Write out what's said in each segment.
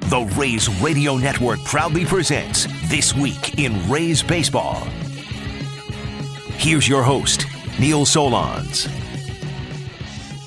The Rays Radio Network proudly presents This Week in Rays Baseball. Here's your host, Neil Solondz.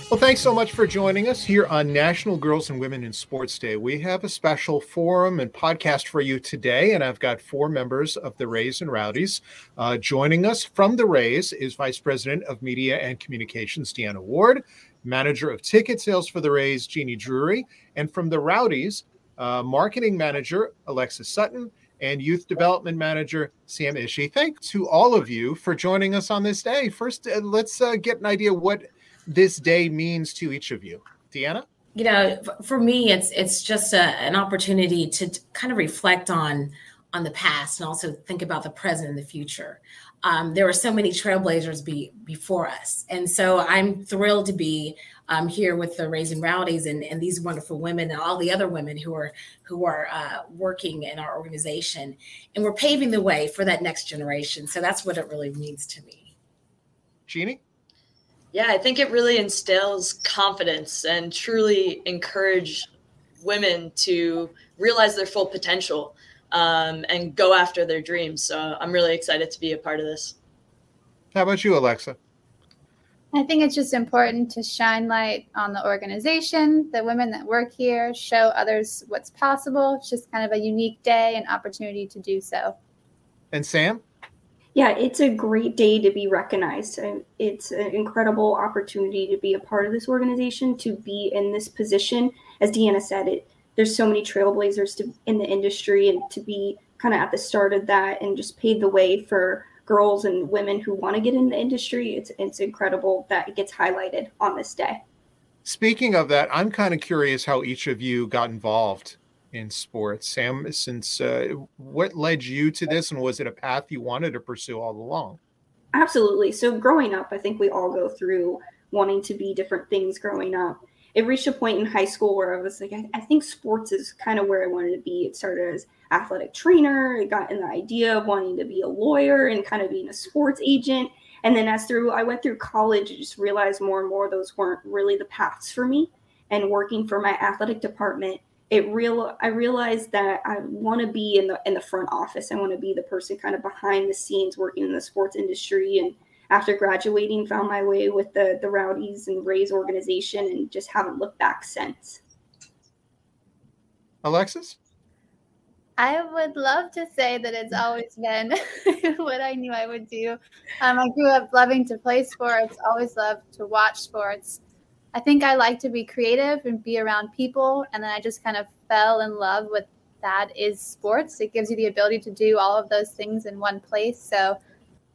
Well, thanks so much for joining us here on National Girls and Women in Sports Day. We have a special forum and podcast for you today, and I've got four members of the Rays and Rowdies. Uh, joining us from the Rays is Vice President of Media and Communications, Deanna Ward, Manager of Ticket Sales for the Rays, Jeannie Drury, and from the Rowdies, uh, Marketing Manager, Alexis Sutton, and Youth Development Manager, Sam Ishii. Thanks to all of you for joining us on this day. First, uh, let's uh, get an idea what this day means to each of you. Deanna? You know, for me, it's it's just a, an opportunity to kind of reflect on on the past and also think about the present and the future. Um, there were so many trailblazers be, before us, and so I'm thrilled to be um, here with the Raising and Rowdies and, and these wonderful women and all the other women who are who are uh, working in our organization, and we're paving the way for that next generation. So that's what it really means to me. Jeannie. Yeah, I think it really instills confidence and truly encourage women to realize their full potential um, and go after their dreams. So I'm really excited to be a part of this. How about you, Alexa? I think it's just important to shine light on the organization, the women that work here, show others what's possible. It's just kind of a unique day and opportunity to do so. And Sam? yeah, it's a great day to be recognized. It's an incredible opportunity to be a part of this organization, to be in this position. As Deanna said, it there's so many trailblazers to, in the industry, and to be kind of at the start of that and just pave the way for girls and women who want to get in the industry. It's it's incredible that it gets highlighted on this day. Speaking of that, I'm kind of curious how each of you got involved in sports. Sam, since uh, what led you to this, and was it a path you wanted to pursue all along? Absolutely. So growing up, I think we all go through wanting to be different things growing up. It reached a point in high school where I was like, I, I think sports is kind of where I wanted to be. It started as athletic trainer. I got in the idea of wanting to be a lawyer and kind of being a sports agent. And then as through I went through college, I just realized more and more those weren't really the paths for me. And working for my athletic department it real I realized that I want to be in the in the front office. I want to be the person kind of behind the scenes working in the sports industry. And after graduating, found my way with the the Rowdies and Rays organization, and just haven't looked back since. Alexis. I would love to say that it's always been what I knew I would do. Um, I grew up loving to play sports, always loved to watch sports. I think I like to be creative and be around people. And then I just kind of fell in love with that is sports. It gives you the ability to do all of those things in one place. So,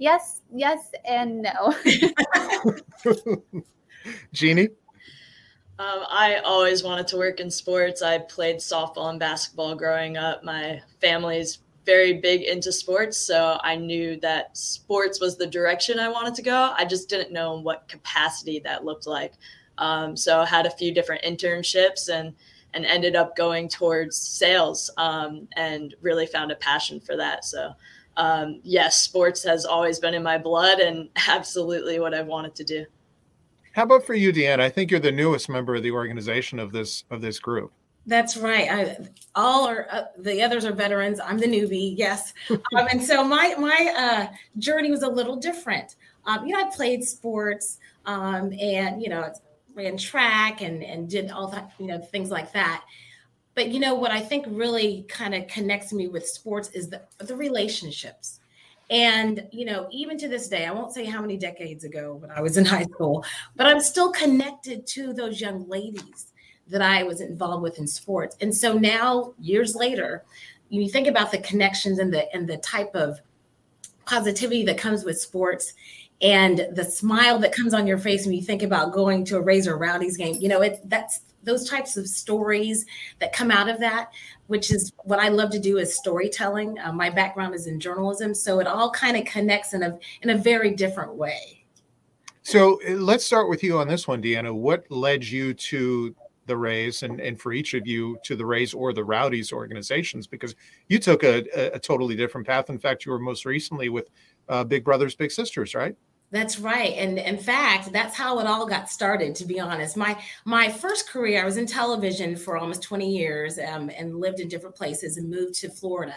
yes, yes, and no. Jeannie? Um, I always wanted to work in sports. I played softball and basketball growing up. My family's very big into sports, so I knew that sports was the direction I wanted to go. I just didn't know what capacity that looked like. Um, so I had a few different internships and and ended up going towards sales um, and really found a passion for that. So um, yes, sports has always been in my blood and absolutely what I've wanted to do. How about for you, Deanna? I think you're the newest member of the organization of this of this group. That's right. I, all are uh, the others are veterans. I'm the newbie. Yes, um, and so my my uh, journey was a little different. Um, you know, I played sports, um, and you know, ran track and and did all that you know things like that but you know what i think really kind of connects me with sports is the the relationships. And you know even to this day i won't say how many decades ago when i was in high school but i'm still connected to those young ladies that i was involved with in sports. And so now years later you think about the connections and the and the type of positivity that comes with sports and the smile that comes on your face when you think about going to a Rays or Rowdies game, you know, it that's those types of stories that come out of that which is what i love to do is storytelling. Uh, my background is in journalism so it all kind of connects in a in a very different way. So uh, let's start with you on this one deanna. What led you to the rays and, and for each of you to the rays or the rowdies organizations? Because you took a, a, a totally different path. In fact you were most recently with uh, big brothers big sisters right that's right. And in fact, that's how it all got started, to be honest. My my first career, I was in television for almost 20 years um, and lived in different places and moved to Florida.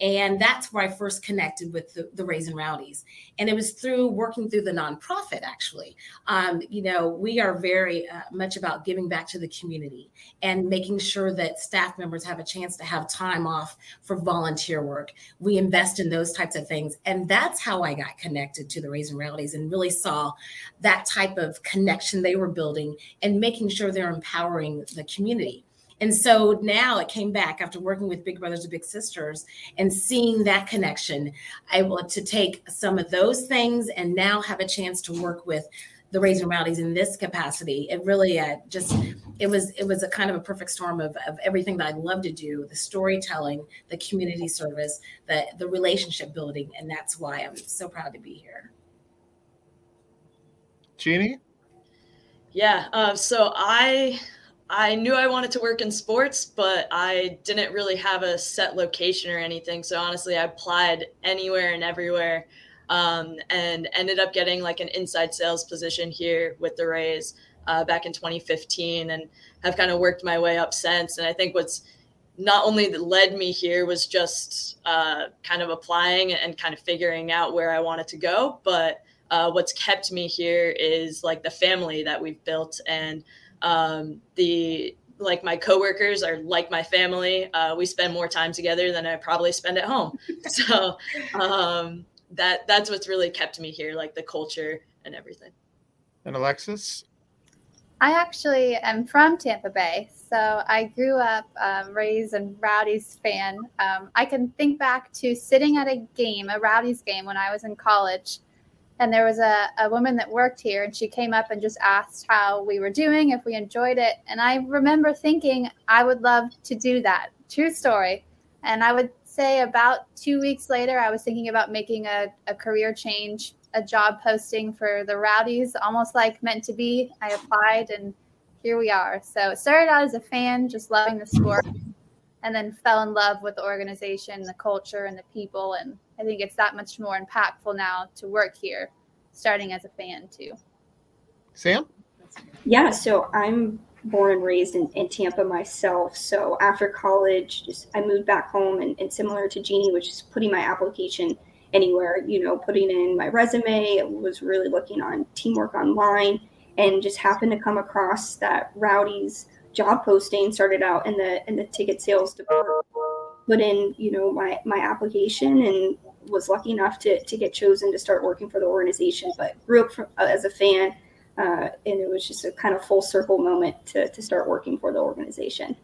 And that's where I first connected with the, the Rays and Rowdies. And it was through working through the nonprofit, actually. Um, you know, we are very uh, much about giving back to the community and making sure that staff members have a chance to have time off for volunteer work. We invest in those types of things. And that's how I got connected to the Rays and Rowdies and really saw that type of connection they were building and making sure they're empowering the community. And so now it came back after working with Big Brothers and Big Sisters and seeing that connection, able to take some of those things and now have a chance to work with the Rays and Rowdies in this capacity. It really uh, just it was it was a kind of a perfect storm of, of everything that I love to do: the storytelling, the community service, the the relationship building, and that's why I'm so proud to be here. Jeannie? Yeah. Uh, so I I knew I wanted to work in sports, but I didn't really have a set location or anything. So honestly, I applied anywhere and everywhere, um, and ended up getting like an inside sales position here with the Rays uh, back in 2015, and have kind of worked my way up since. And I think what's not only led me here was just uh, kind of applying and kind of figuring out where I wanted to go, but uh, what's kept me here is like the family that we've built and um, the like my coworkers are like my family. Uh, we spend more time together than I probably spend at home. so um, that that's what's really kept me here, like the culture and everything. And Alexis, I actually am from Tampa Bay, so I grew up um, Rays and Rowdies fan. Um, I can think back to sitting at a game, a Rowdies game, when I was in college, and there was a, a woman that worked here and she came up and just asked how we were doing if we enjoyed it. And i remember thinking i would love to do that. True story. And i would say about two weeks later i was thinking about making a, a career change a job posting for the rowdies almost like meant to be. I applied and here we are. So it started out as a fan just loving the sport and then fell in love with the organization the culture and the people and I think it's that much more impactful now to work here, starting as a fan too. Sam? Yeah, so I'm born and raised in, in Tampa myself. So after college, just I moved back home and, and similar to Jeannie, which is putting my application anywhere, you know, putting in my resume, was really looking on teamwork online and just happened to come across that Rowdies job posting started out in the in the ticket sales department put in you know my my application and was lucky enough to to get chosen to start working for the organization but grew up from, uh, as a fan uh, and it was just a kind of full circle moment to, to start working for the organization.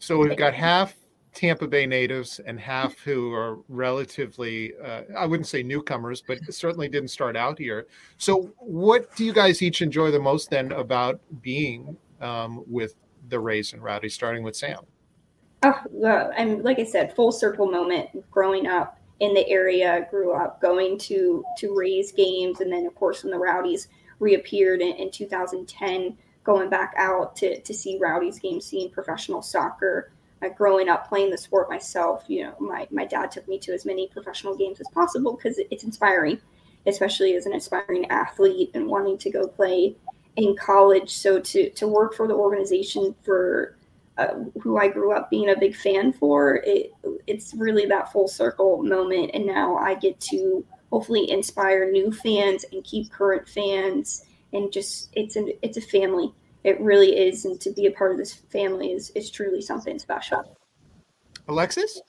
So we've got half tampa bay natives and half who are relatively uh, i wouldn't say newcomers but certainly didn't start out here. So what do you guys each enjoy the most then about being um, with the rays and rowdy starting with sam Oh, I'm like I said, full circle moment. Growing up in the area, grew up going to to Rays games, and then of course when the Rowdies reappeared in, in 2010, going back out to to see Rowdies games, seeing professional soccer. Uh, growing up playing the sport myself, you know, my my dad took me to as many professional games as possible because it's inspiring, especially as an aspiring athlete and wanting to go play in college. So to to work for the organization for uh, who I grew up being a big fan for, it, it's really that full circle moment. And now I get to hopefully inspire new fans and keep current fans. And just, it's a, it's a family. It really is. And to be a part of this family is, is truly something special. Alexis?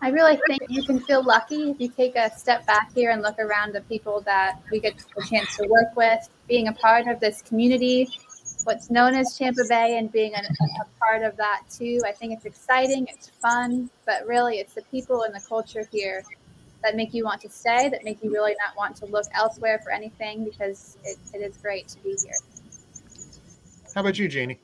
I really think you can feel lucky if you take a step back here and look around the people that we get the chance to work with, being a part of this community, what's known as Tampa Bay and being a, a, part of that too. I think it's exciting, it's fun, but really it's the people and the culture here that make you want to stay, that make you really not want to look elsewhere for anything because it, it is great to be here. How about you, Janie?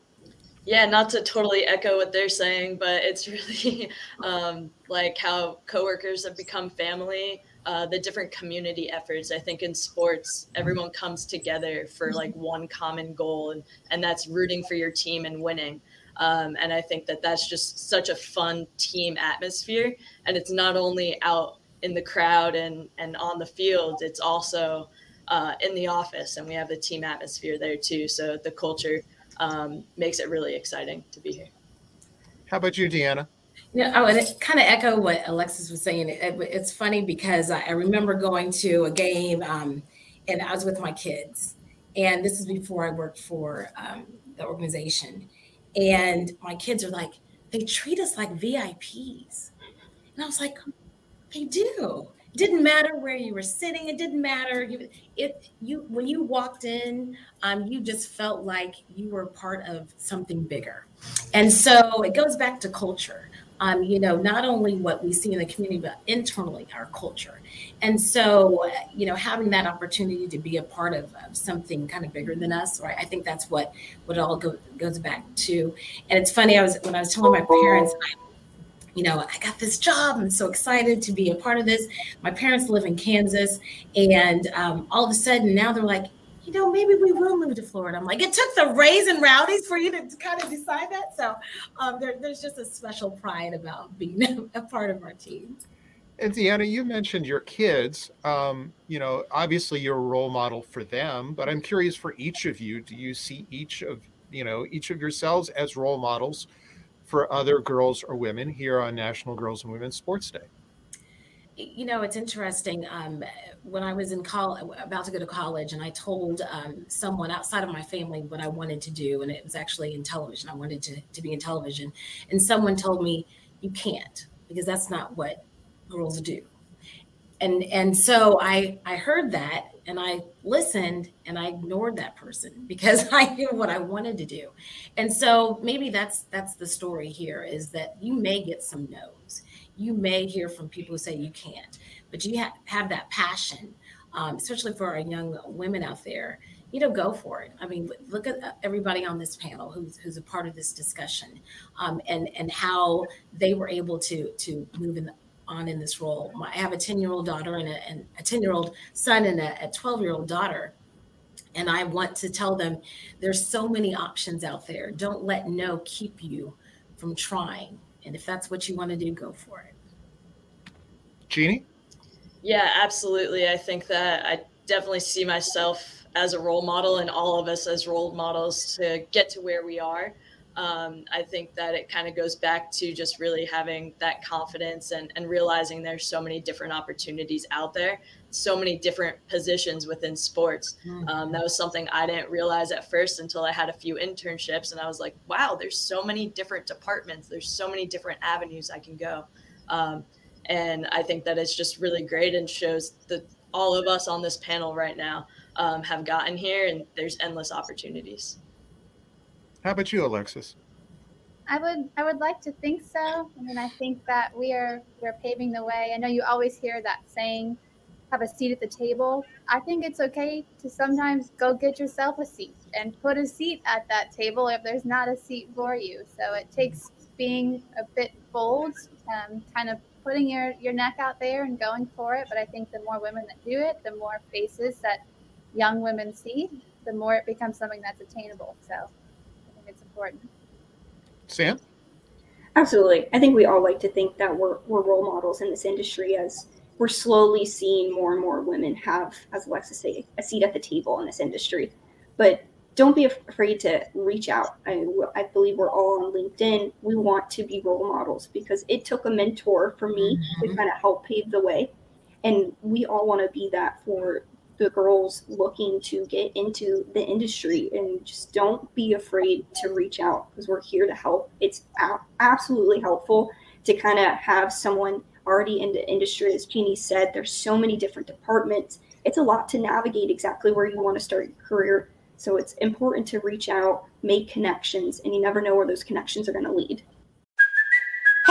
Yeah, not to totally echo what they're saying, but it's really um, like how coworkers have become family. Uh, the different community efforts. I think in sports, everyone comes together for like one common goal, and and that's rooting for your team and winning. Um, and I think that that's just such a fun team atmosphere. And it's not only out in the crowd and, and on the field, it's also uh, in the office. And we have the team atmosphere there too. So the culture um, makes it really exciting to be here. How about you, Deanna? You know, I would kind of echo what Alexis was saying. It, it, it's funny because I, I, remember going to a game um, and I was with my kids. And this is before I worked for um, the organization. And my kids are like, they treat us like VIPs. And I was like, they do. It didn't matter where you were sitting. It didn't matter. It, you, when you walked in, um, you just felt like you were part of something bigger. And so it goes back to culture um, you know, not only what we see in the community, but internally our culture. And so, you know, having that opportunity to be a part of, of something kind of bigger than us, right? I think that's what what it all go, goes back to. And it's funny, I was when I was telling my parents, I, you know, I got this job. I'm so excited to be a part of this. My parents live in Kansas, and um, all of a sudden now they're like, you know, maybe we will move to Florida. I'm like, it took the Rays and Rowdies for you to, kind of decide that. So um, there, there's just a special pride about being a part of our team. And Deanna, you mentioned your kids. Um, you know, obviously you're a role model for them, but I'm curious for each of you, do you see each of, you know, each of yourselves as role models for other girls or women here on National Girls and Women's Sports Day? You know, it's interesting. Um, when I was in college, about to go to college, and I told um, someone outside of my family what I wanted to do, and it was actually in television. I wanted to, to be in television. And someone told me, you can't, because that's not what girls do. And, and so I, I heard that and I listened and I ignored that person because I knew what I wanted to do. And so maybe that's that's the story here is that you may get some no's you may hear from people who say you can't, but you ha- have that passion, um, especially for our young women out there. You know, go for it. I mean, look at uh, everybody on this panel who's, who's a part of this discussion, um, and and how they were able to to move in on in this role. I have a ten year old daughter and a, and a ten year old son and a twelve year old daughter, and I want to tell them there's so many options out there. Don't let no keep you from trying and if that's what you want to do, go for it. Jeannie? Yeah, absolutely. I think that I definitely see myself as a role model and all of us as role models to get to where we are. Um, I think that it kind of goes back to just really having that confidence and, and realizing there's so many different opportunities out there so many different positions within sports. Mm-hmm. Um, that was something I didn't realize at first until I had a few internships, and I was like, "Wow, there's so many different departments. There's so many different avenues I can go." Um, and I think that it's just really great and shows that all of us on this panel right now um, have gotten here, and there's endless opportunities. How about you, Alexis? I would I would like to think so. I mean, I think that we are we're paving the way. I know you always hear that saying have a seat at the table, I think it's okay to sometimes go get yourself a seat and put a seat at that table if there's not a seat for you. So it takes being a bit bold, um, kind of putting your, your neck out there and going for it. But I think the more women that do it, the more faces that young women see, the more it becomes something that's attainable. So important. Sam? Absolutely. I think we all like to think that we're, we're role models in this industry as we're slowly seeing more and more women have, as Alexis said, a seat at the table in this industry. But don't be afraid to reach out. I, I, believe we're all on LinkedIn. We want to be role models because it took a mentor for me mm-hmm. to kind of help pave the way. And we all want to be that for the girls looking to get into the industry. And just don't be afraid to reach out because we're here to help. It's a- absolutely helpful to kind of have someone already in the industry, as Jeannie said, there's so many different departments. It's a lot to navigate exactly where you want to start your career. So it's important to reach out, make connections, and you never know where those connections are going to lead.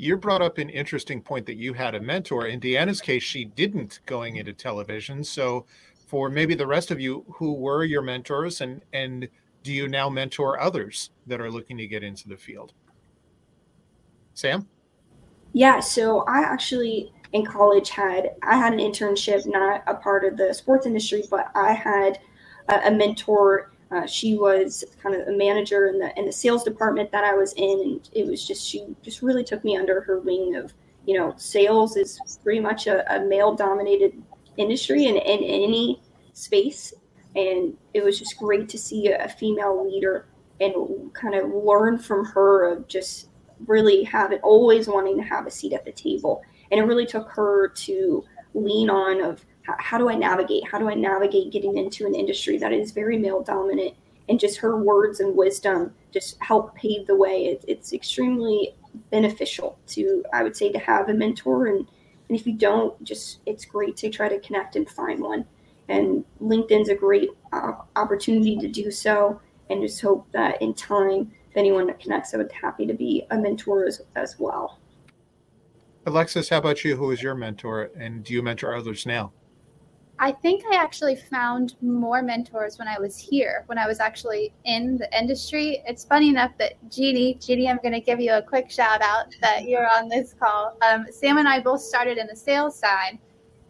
you brought up an interesting point that you had a mentor. In Deanna's case, she didn't going into television. So, for maybe the rest of you, who were your mentors, and and do you now mentor others that are looking to get into the field? Sam. Yeah. So I actually in college had I had an internship, not a part of the sports industry, but I had a, a mentor uh, she was kind of a manager in the in the sales department that I was in, and it was just she just really took me under her wing. Of you know, sales is pretty much a, a male dominated industry in, in any space, and it was just great to see a, a female leader and kind of learn from her of just really having always wanting to have a seat at the table, and it really took her to lean on of how do I navigate? How do I navigate getting into an industry that is very male dominant? And just her words and wisdom just help pave the way. It, it's extremely beneficial to, I would say, to have a mentor. And, and if you don't, just it's great to try to connect and find one. And LinkedIn's a great uh, opportunity to do so. And just hope that in time, if anyone that connects, I would be happy to be a mentor as, as well. Alexis, how about you? Who is your mentor? And do you mentor others now? I think I actually found more mentors when I was here, when I was actually in the industry. It's funny enough that Jeannie, Jeannie, I'm going to give you a quick shout out that you're on this call. Um, Sam and I both started in the sales side.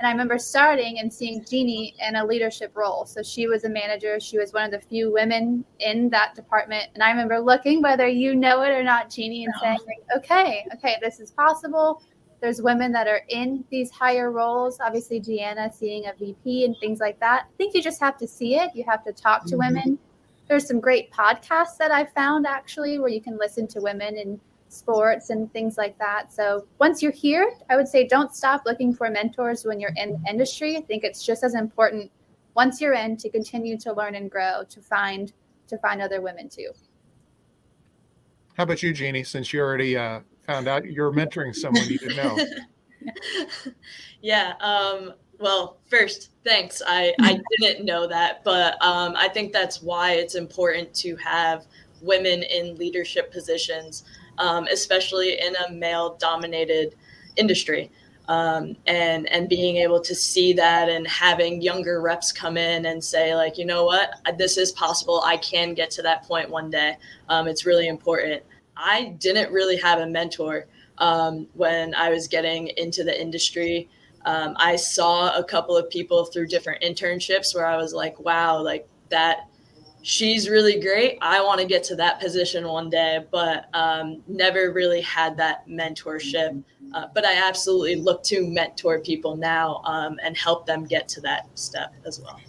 And I remember starting and seeing Jeannie in a leadership role. So she was a manager. She was one of the few women in that department. And I remember looking, whether you know it or not, Jeannie, and saying, okay, okay, this is possible there's women that are in these higher roles. Obviously, Deanna seeing a VP and things like that. I think you just have to see it. You have to talk to mm-hmm. women. There's some great podcasts that I found actually where you can listen to women in sports and things like that. So once you're here, I would say don't stop looking for mentors when you're in the industry. I think it's just as important once you're in to continue to learn and grow to find to find other women too. How about you, Jeannie? Since you already uh, found out you're mentoring someone you didn't know. yeah. Um, well, first, thanks. I, I didn't know that, but um, I think that's why it's important to have women in leadership positions, um, especially in a male dominated industry. Um, and and being able to see that and having younger reps come in and say like you know what this is possible I can get to that point one day um, it's really important I didn't really have a mentor um, when I was getting into the industry. Um, I saw a couple of people through different internships where I was like, wow, like that, she's really great. I want to get to that position one day, but um, never really had that mentorship. Uh, but I absolutely look to mentor people now um, and help them get to that step as well.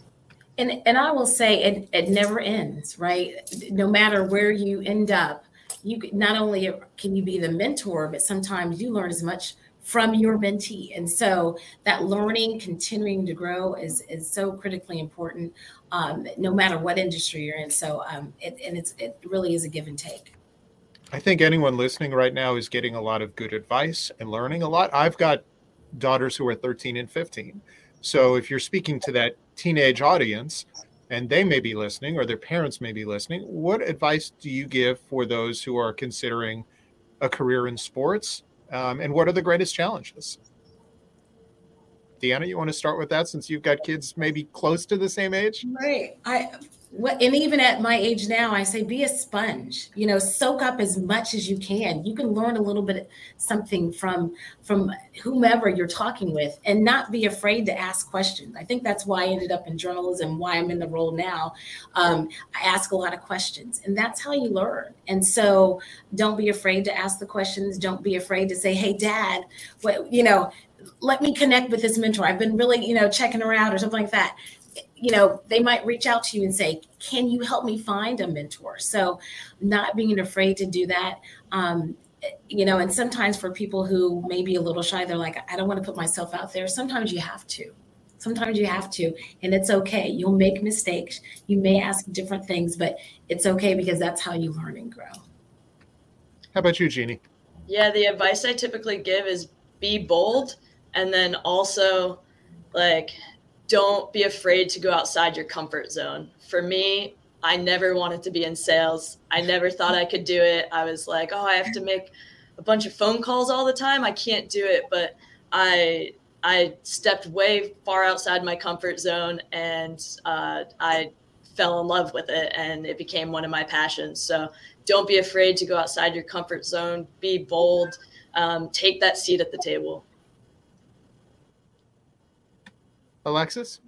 And, and I will say it, it never ends, right? No matter where you end up, you not only can you be the mentor, but sometimes you learn as much from your mentee. And so that learning, continuing to grow is, is so critically important, um, no matter what industry you're in. So, um, it, and it's, it really is a give and take. I think anyone listening right now is getting a lot of good advice and learning a lot. I've got daughters who are 13 and 15. So if you're speaking to that teenage audience, and they may be listening or their parents may be listening, what advice do you give for those who are considering a career in sports? Um, and what are the greatest challenges? Deanna, you want to start with that since you've got kids maybe close to the same age? Right. I what and even at my age now i say be a sponge you know soak up as much as you can. You can learn a little bit something from from whomever you're talking with and not be afraid to ask questions. I think that's why i ended up in journalism why i'm in the role now. Um, i ask a lot of questions and that's how you learn. And so don't be afraid to ask the questions. Don't be afraid to say hey dad what you know let me connect with this mentor. I've been really you know checking around or something like that you know, they might reach out to you and say, Can you help me find a mentor? So, not being afraid to do that. Um, you know, and sometimes for people who may be a little shy, they're like, I don't want to put myself out there. Sometimes you have to. Sometimes you have to, and it's okay. You'll make mistakes. You may ask different things, but it's okay because that's how you learn and grow. How about you, Jeannie? Yeah, the advice I typically give is be bold and then also like don't be afraid to go outside your comfort zone. For me, I never wanted to be in sales. I never thought I could do it. I was like, oh, I have to make a bunch of phone calls all the time. I can't do it. But I I stepped way far outside my comfort zone and uh, I fell in love with it and it became one of my passions. So don't be afraid to go outside your comfort zone, be bold, um, take that seat at the table. Alexis?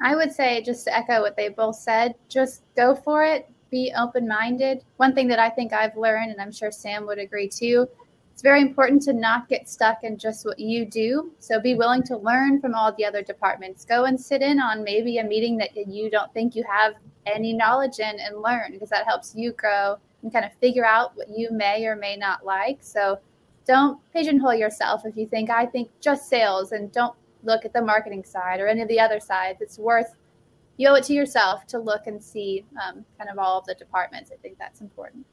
I would say, just to echo what they both said, just go for it, be open minded. One thing that I think I've learned, and I'm sure Sam would agree too, it's very important to not get stuck in just what you do. So be willing to learn from all the other departments. Go and sit in on maybe a meeting that you don't think you have any knowledge in and learn because that helps you grow and kind of figure out what you may or may not like. So don't pigeonhole yourself if you think I think just sales and don't look at the marketing side or any of the other sides. It's worth you owe it to yourself to look and see um, kind of all of the departments. I think that's important.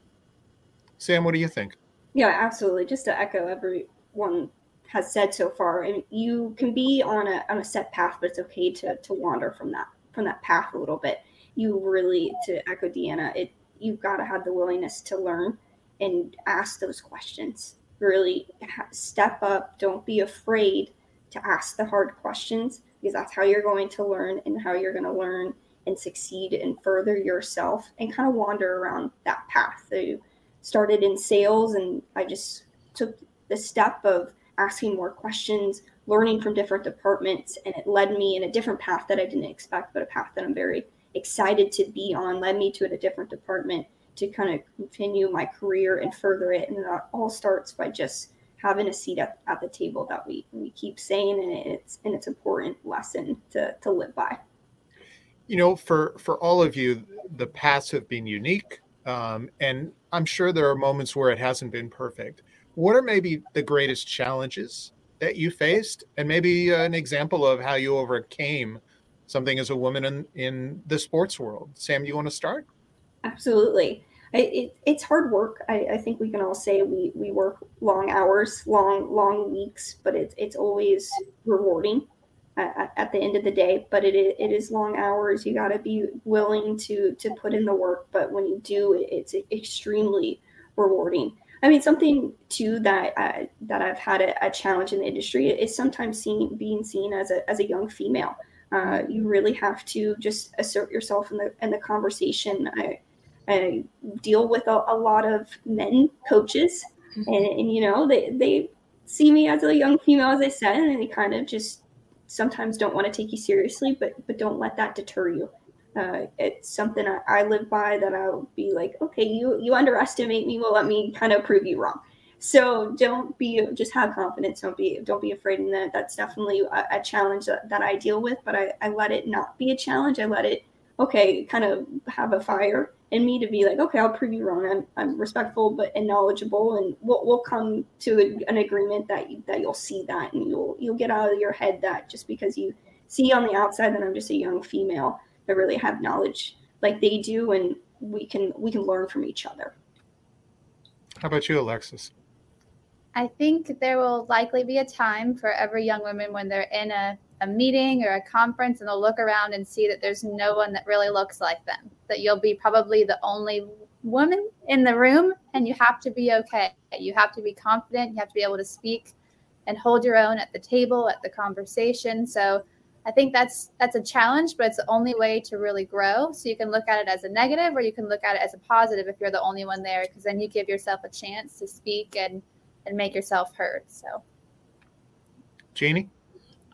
Sam, what do you think? Yeah, absolutely. Just to echo everyone has said so far, and you can be on a on a set path, but it's okay to to wander from that from that path a little bit. You really, to echo Deanna, it you've got to have the willingness to learn and ask those questions. Really step up. Don't be afraid to ask the hard questions because that's how you're going to learn and how you're going to learn and succeed and further yourself and kind of wander around that path. So started in sales and I just took the step of asking more questions, learning from different departments, and it led me in a different path that I didn't expect, but a path that I'm very excited to be on, led me to a different department to kind of continue my career and further it. And that all starts by just having a seat at, at the table that we, we keep saying and it's and it's important lesson to, to live by. You know, for for all of you, the paths have been unique. Um, and I'm sure there are moments where it hasn't been perfect. What are maybe the greatest challenges that you faced, and maybe an example of how you overcame something as a woman in, in the sports world? Sam, you want to start? Absolutely. I, it, it's hard work. I, I, think we can all say we, we work long hours, long long weeks, but it's it's always rewarding at, at the end of the day. But it it is long hours. You got to be willing to to put in the work. But when you do, it's extremely rewarding. I mean, something too that uh, that I've had a, a, challenge in the industry is sometimes seen being seen as a as a young female. Uh, you really have to just assert yourself in the in the conversation. I, I deal with a, a, lot of men coaches, mm-hmm. and, and you know they they see me as a young female, as I said, and they kind of just sometimes don't want to take you seriously, but but don't let that deter you. Uh, it's something I, I, live by that I'll be like, okay, you you underestimate me, well, let me kind of prove you wrong. So don't be just have confidence. Don't be don't be afraid, and that that's definitely a, a challenge that, that, I deal with. But I, I let it not be a challenge. I let it okay, kind of have a fire in me to be like, okay, I'll prove you wrong. I'm, I'm respectful, but and knowledgeable, and we'll, we'll come to a, an agreement that you, that you'll see that, and you'll you'll get out of your head that just because you see on the outside that I'm just a young female that really have knowledge like they do, and we can we can learn from each other. How about you, Alexis? I think there will likely be a time for every young woman when they're in a a meeting or a conference and they'll look around and see that there's no one that really looks like them, that you'll be probably the only woman in the room and you have to be okay. You have to be confident, you have to be able to speak and hold your own at the table, at the conversation. So I think that's that's a challenge, but it's the only way to really grow. So you can look at it as a negative or you can look at it as a positive if you're the only one there because then you give yourself a chance to speak and and make yourself heard. So Jeannie?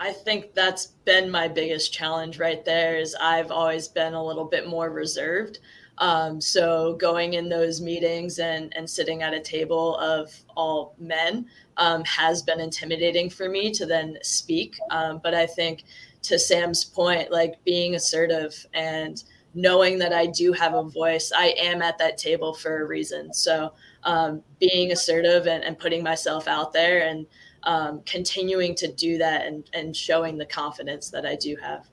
I think that's been my biggest challenge right there is I've always been a little bit more reserved. Um, so going in those meetings and, and sitting at a table of all men um, has been intimidating for me to then speak. Um, but I think to Sam's point, like being assertive and knowing that I do have a voice, I am at that table for a reason. So um, being assertive and, and, putting myself out there and um, continuing to do that and, and showing the confidence that I do have.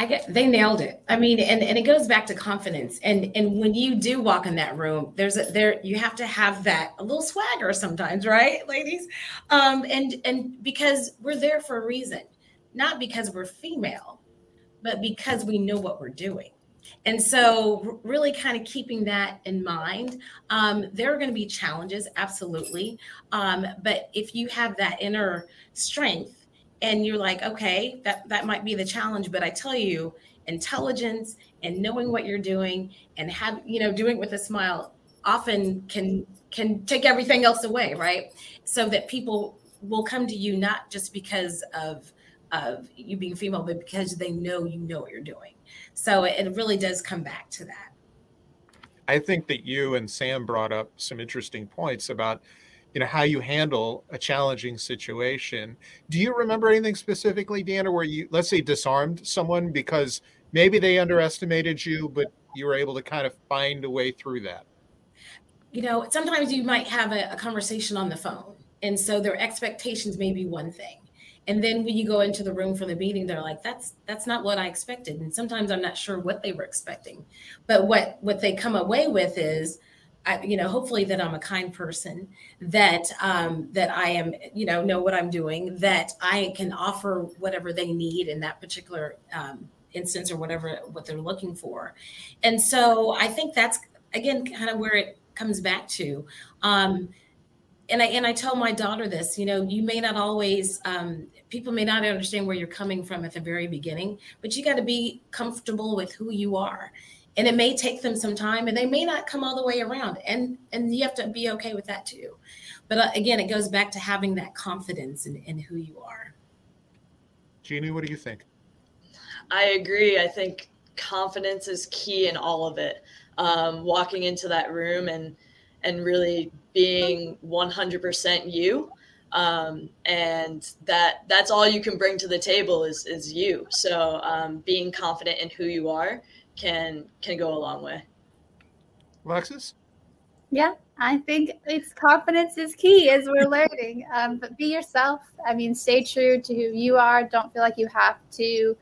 I get they nailed it. I mean, and, and it goes back to confidence. And and when you do walk in that room, there's a there you have to have that a little swagger sometimes, right, ladies? Um, and and because we're there for a reason, not because we're female, but because we know what we're doing. And so, really, kind of keeping that in mind, um, there are going to be challenges, absolutely. Um, but if you have that inner strength and you're like okay that that might be the challenge but i tell you intelligence and knowing what you're doing and have you know doing it with a smile often can can take everything else away right so that people will come to you not just because of of you being female but because they know you know what you're doing. So it really does come back to that. I think that you and sam brought up some interesting points about you know how you handle a challenging situation. Do you remember anything specifically Deanna, where you let's say disarmed someone because maybe they underestimated you but you were able to kind of find a way through that? You know sometimes you might have a, a conversation on the phone and so their expectations may be one thing and then when you go into the room for the meeting they're like that's that's not what i expected. And sometimes i'm not sure what they were expecting. But what what they come away with is I, you know, hopefully that I'm a kind person, that um, that I am, you know, know what I'm doing, that I can offer whatever they need in that particular um, instance or whatever what they're looking for, and so I think that's again kind of where it comes back to. Um, and I and I tell my daughter this, you know, you may not always um, people may not understand where you're coming from at the very beginning, but you got to be comfortable with who you are. And it may take them some time and they may not come all the way around and and you have to be okay with that too. But uh, again it goes back to having that confidence in, in who you are. Jeannie what do you think? I agree. I think confidence is key in all of it. Um, walking into that room and and really being 100% you um, and that that's all you can bring to the table is is you so um, being confident in who you are can can go a long way. Alexis? Yeah, I think it's confidence is key as we're learning. Um, but be yourself. I mean, stay true to who you are. Don't feel like you have to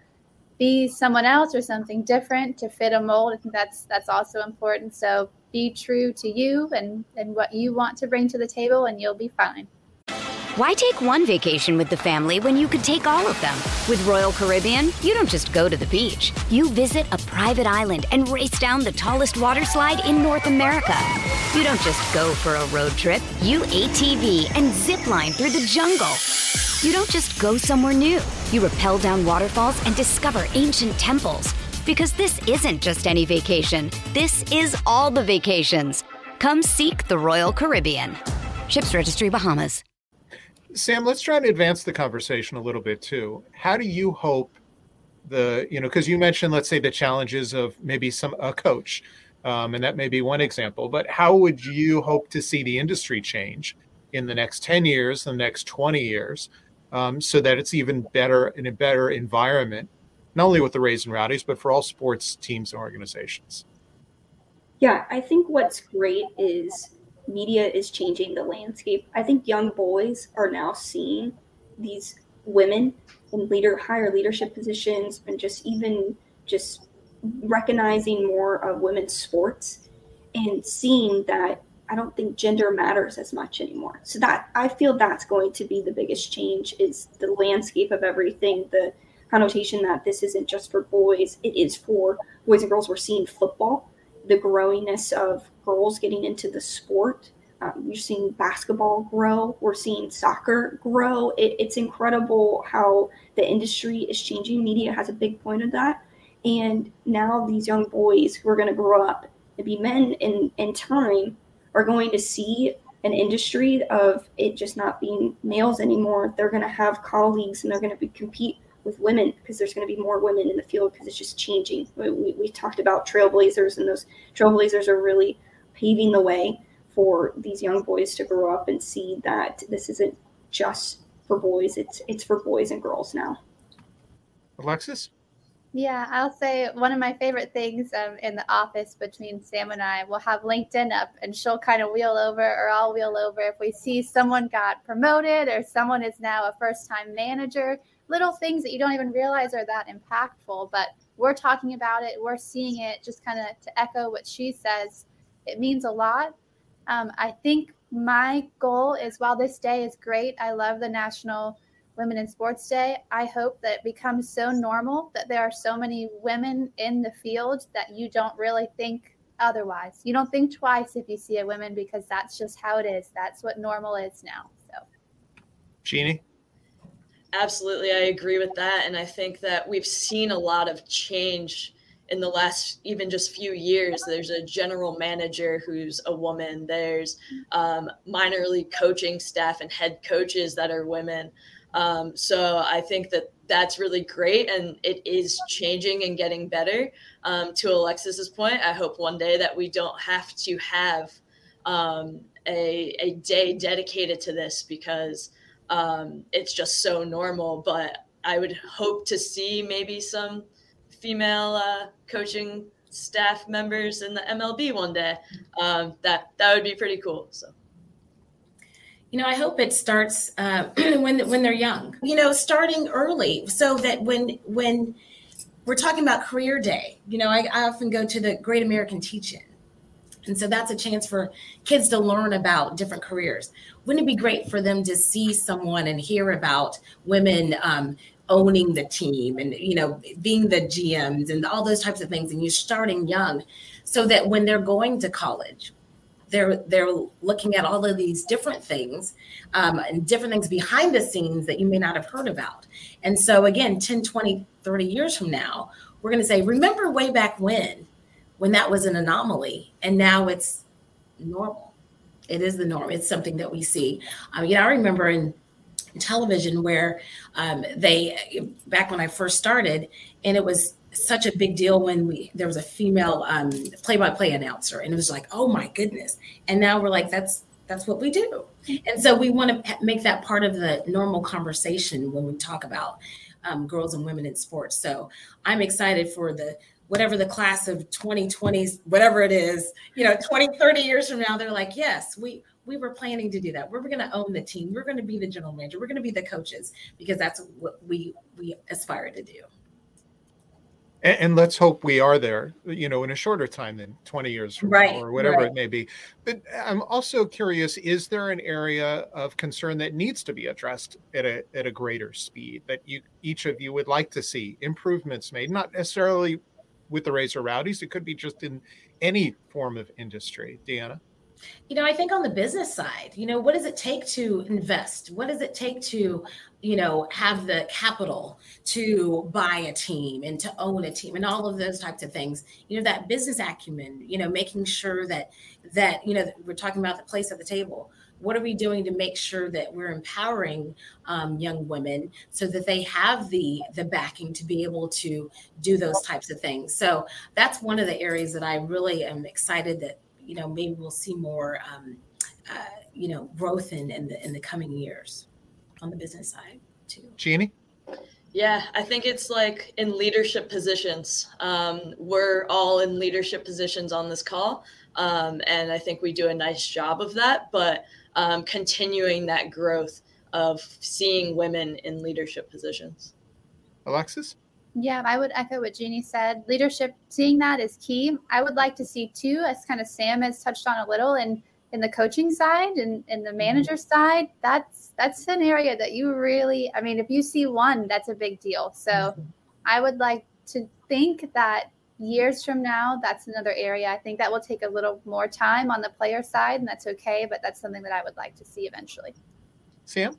be someone else or something different to fit a mold. I think that's that's also important. So be true to you and and what you want to bring to the table, and you'll be fine. Why take one vacation with the family when you could take all of them? With Royal Caribbean, you don't just go to the beach. You visit a private island and race down the tallest water slide in North America. You don't just go for a road trip. You ATV and zip line through the jungle. You don't just go somewhere new. You rappel down waterfalls and discover ancient temples. Because this isn't just any vacation. This is all the vacations. Come seek the Royal Caribbean. Ships Registry Bahamas. Sam, let's try to advance the conversation a little bit too. How do you hope the, you know, because you mentioned, let's say, the challenges of maybe some a coach, um, and that may be one example. But how would you hope to see the industry change in the next ten years, the next twenty years, um, so that it's even better in a better environment, not only with the Rays and Rowdies, but for all sports teams and organizations? Yeah, I think what's great is media is changing the landscape. I think young boys are now seeing these women in leader higher leadership positions and just even just recognizing more of women's sports and seeing that I don't think gender matters as much anymore. So that I feel that's going to be the biggest change is the landscape of everything, the connotation that this isn't just for boys, it is for boys and girls. We're seeing football the growingness of girls getting into the sport. Um, you're seeing basketball grow. We're seeing soccer grow. It, it's incredible how the industry is changing. Media has a big point of that. And now these young boys who are going to grow up and be men in, in time are going to see an industry of it just not being males anymore. They're going to have colleagues and they're going to be compete with women because there's going to be more women in the field because it's just changing. We, we talked about trailblazers, and those trailblazers are really paving the way for these young boys to grow up and see that this isn't just for boys; it's it's for boys and girls now. Alexis. Yeah, I'll say one of my favorite things um, in the office between Sam and I, we'll have LinkedIn up and she'll kind of wheel over or I'll wheel over if we see someone got promoted or someone is now a first time manager. Little things that you don't even realize are that impactful, but we're talking about it, we're seeing it, just kind of to echo what she says, it means a lot. Um, I think my goal is while this day is great, I love the National Women in Sports Day. I hope that it becomes so normal that there are so many women in the field that you don't really think otherwise. You don't think twice if you see a woman because that's just how it is. That's what normal is now. So, Jeannie? Absolutely. I agree with that. And I think that we've seen a lot of change in the last even just few years there's a general manager who's a woman there's um, minor league coaching staff and head coaches that are women um, so I think that that's really great and it is changing and getting better. Um, to Alexis's point, I hope one day that we don't have to have um, a, a day dedicated to this because um, it's just so normal. But I would hope to see maybe some female uh, coaching staff members in the MLB one day. Um, that that would be pretty cool. So you know i hope it starts uh, when when they're young you know starting early so that when when we're talking about career day you know i, I often go to the great american teach-in and so that's a chance for kids to learn about different careers. Wouldn't it be great for them to see someone and hear about women um, owning the team and you know being the gms and all those types of things and you're starting young so that when they're going to college they're they're looking at all of these different things um, and different things behind the scenes that you may not have heard about. And so again 10 20 30 years from now we're going to say remember way back when when that was an anomaly and now it's normal. It is the norm. It's something that we see. Um, you know i remember in television where um, they back when i first started and it was such a big deal when we there was a female um, play-by-play announcer and it was like oh my goodness. And now we're like that's that's what we do. And so we want to make that part of the normal conversation when we talk about um, girls and women in sports. So i'm excited for the whatever the class of 2020s whatever it is you know 20 30 years from now they're like yes we we were planning to do that. We're going to own the team. We're going to be the general manager. We're going to be the coaches because that's what we we aspire to do. And, and, let's hope we are there you know in a shorter time than 20 years from right, now or whatever right. it may be. But i'm also curious is there an area of concern that needs to be addressed at a at a greater speed that you each of you would like to see? Improvements made not necessarily with the Rays or Rowdies. It could be just in any form of industry. Deanna? You know i think on the business side you know what does it take to invest? What does it take to you know have the capital to buy a team and to own a team and all of those types of things? You know that business acumen you know making sure that that you know we're talking about the place at the table what are we doing to make sure that we're empowering um, young women so that they have the the backing to be able to do those types of things so that's one of the areas that i really am excited that you know maybe we'll see more um, uh, you know growth in in the in the coming years on the business side too. Jeannie? Yeah, I think it's like in leadership positions. Um, we're all in leadership positions on this call. Um, and I think we do a nice job of that, but um, continuing that growth of seeing women in leadership positions. Alexis? Yeah, I would echo what Jeannie said. Leadership, seeing that is key. I would like to see too, as kind of Sam has touched on a little, and in the coaching side and in the mm-hmm. manager side, that's that's an area that you really I mean, if you see one, that's a big deal. So mm-hmm. I would like to think that years from now, that's another area. I think that will take a little more time on the player side, and that's okay, but that's something that I would like to see eventually. Sam?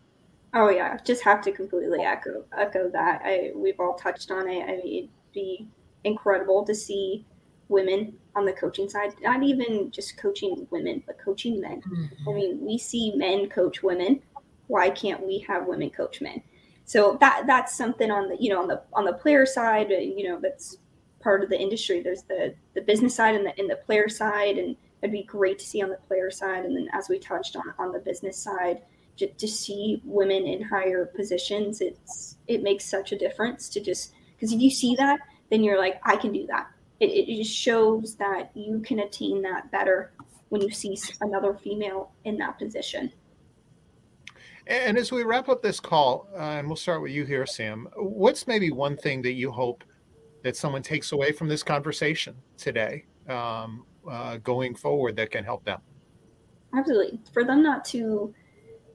Oh yeah, just have to completely echo echo that. I we've all touched on it. I mean, it'd be incredible to see women on the coaching side, not even just coaching women, but coaching men. Mm-hmm. I mean, we see men coach women. Why can't we have women coach men? So that that's something on the you know on the on the player side, you know, that's part of the industry. There's the the business side and the in the player side, and it'd be great to see on the player side. And then as we touched on on the business side, to, to see women in higher positions, it's it makes such a difference to just because if you see that then you're like, I can do that. It, it just shows that you can attain that better when you see another female in that position. And as we wrap up this call, uh, and we'll start with you here, Sam, what's maybe one thing that you hope that someone takes away from this conversation today um, uh, going forward that can help them? Absolutely. For them not to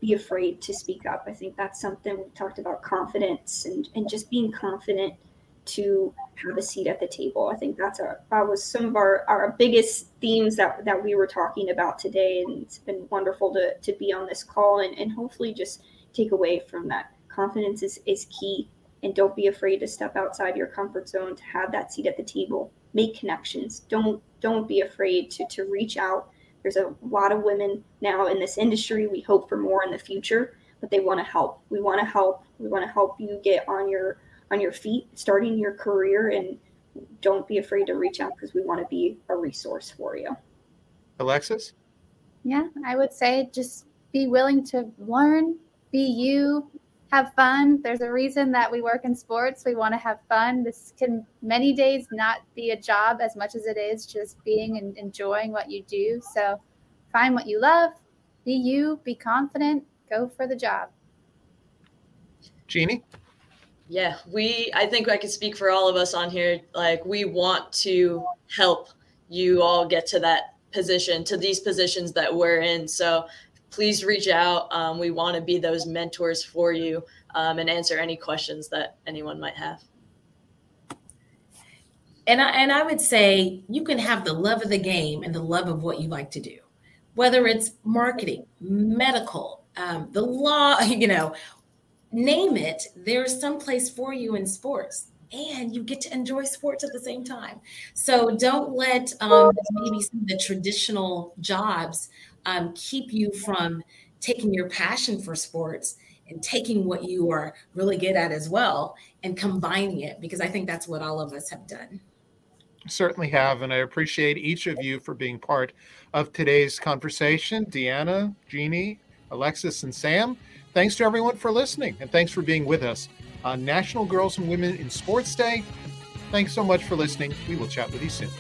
be afraid to speak up. I think that's something we talked about confidence and, and just being confident to have a seat at the table. I think that's our that was some of our, our biggest themes that, that we were talking about today. And it's been wonderful to, to be on this call and, and hopefully just take away from that. Confidence is, is key and don't be afraid to step outside your comfort zone to have that seat at the table. Make connections. Don't don't be afraid to, to reach out there's a lot of women now in this industry. We hope for more in the future, but they want to help. We want to help. We want to help you get on your on your feet, starting your career, and don't be afraid to reach out because we want to be a resource for you. Alexis? Yeah, I would say just be willing to learn, be you, have fun. There's a reason that we work in sports. We want to have fun. This can many days not be a job as much as it is just being and enjoying what you do. So find what you love, be you, be confident, go for the job. Jeannie? Yeah, we, I think I can speak for all of us on here. Like, we want to help you all get to that position, to these positions that we're in. So please reach out. Um, we want to be those mentors for you um, and answer any questions that anyone might have. And I, and I would say you can have the love of the game and the love of what you like to do, whether it's marketing, medical, um, the law, you know, name it. There's some place for you in sports and you get to enjoy sports at the same time. So don't let um, maybe some of the traditional jobs um, keep you from taking your passion for sports and taking what you are really good at as well and combining it because I think that's what all of us have done. Certainly have, and I appreciate each of you for being part of today's conversation. Deanna, Jeannie, Alexis, and Sam. Thanks to everyone for listening, and thanks for being with us on National Girls and Women in Sports Day. Thanks so much for listening. We will chat with you soon.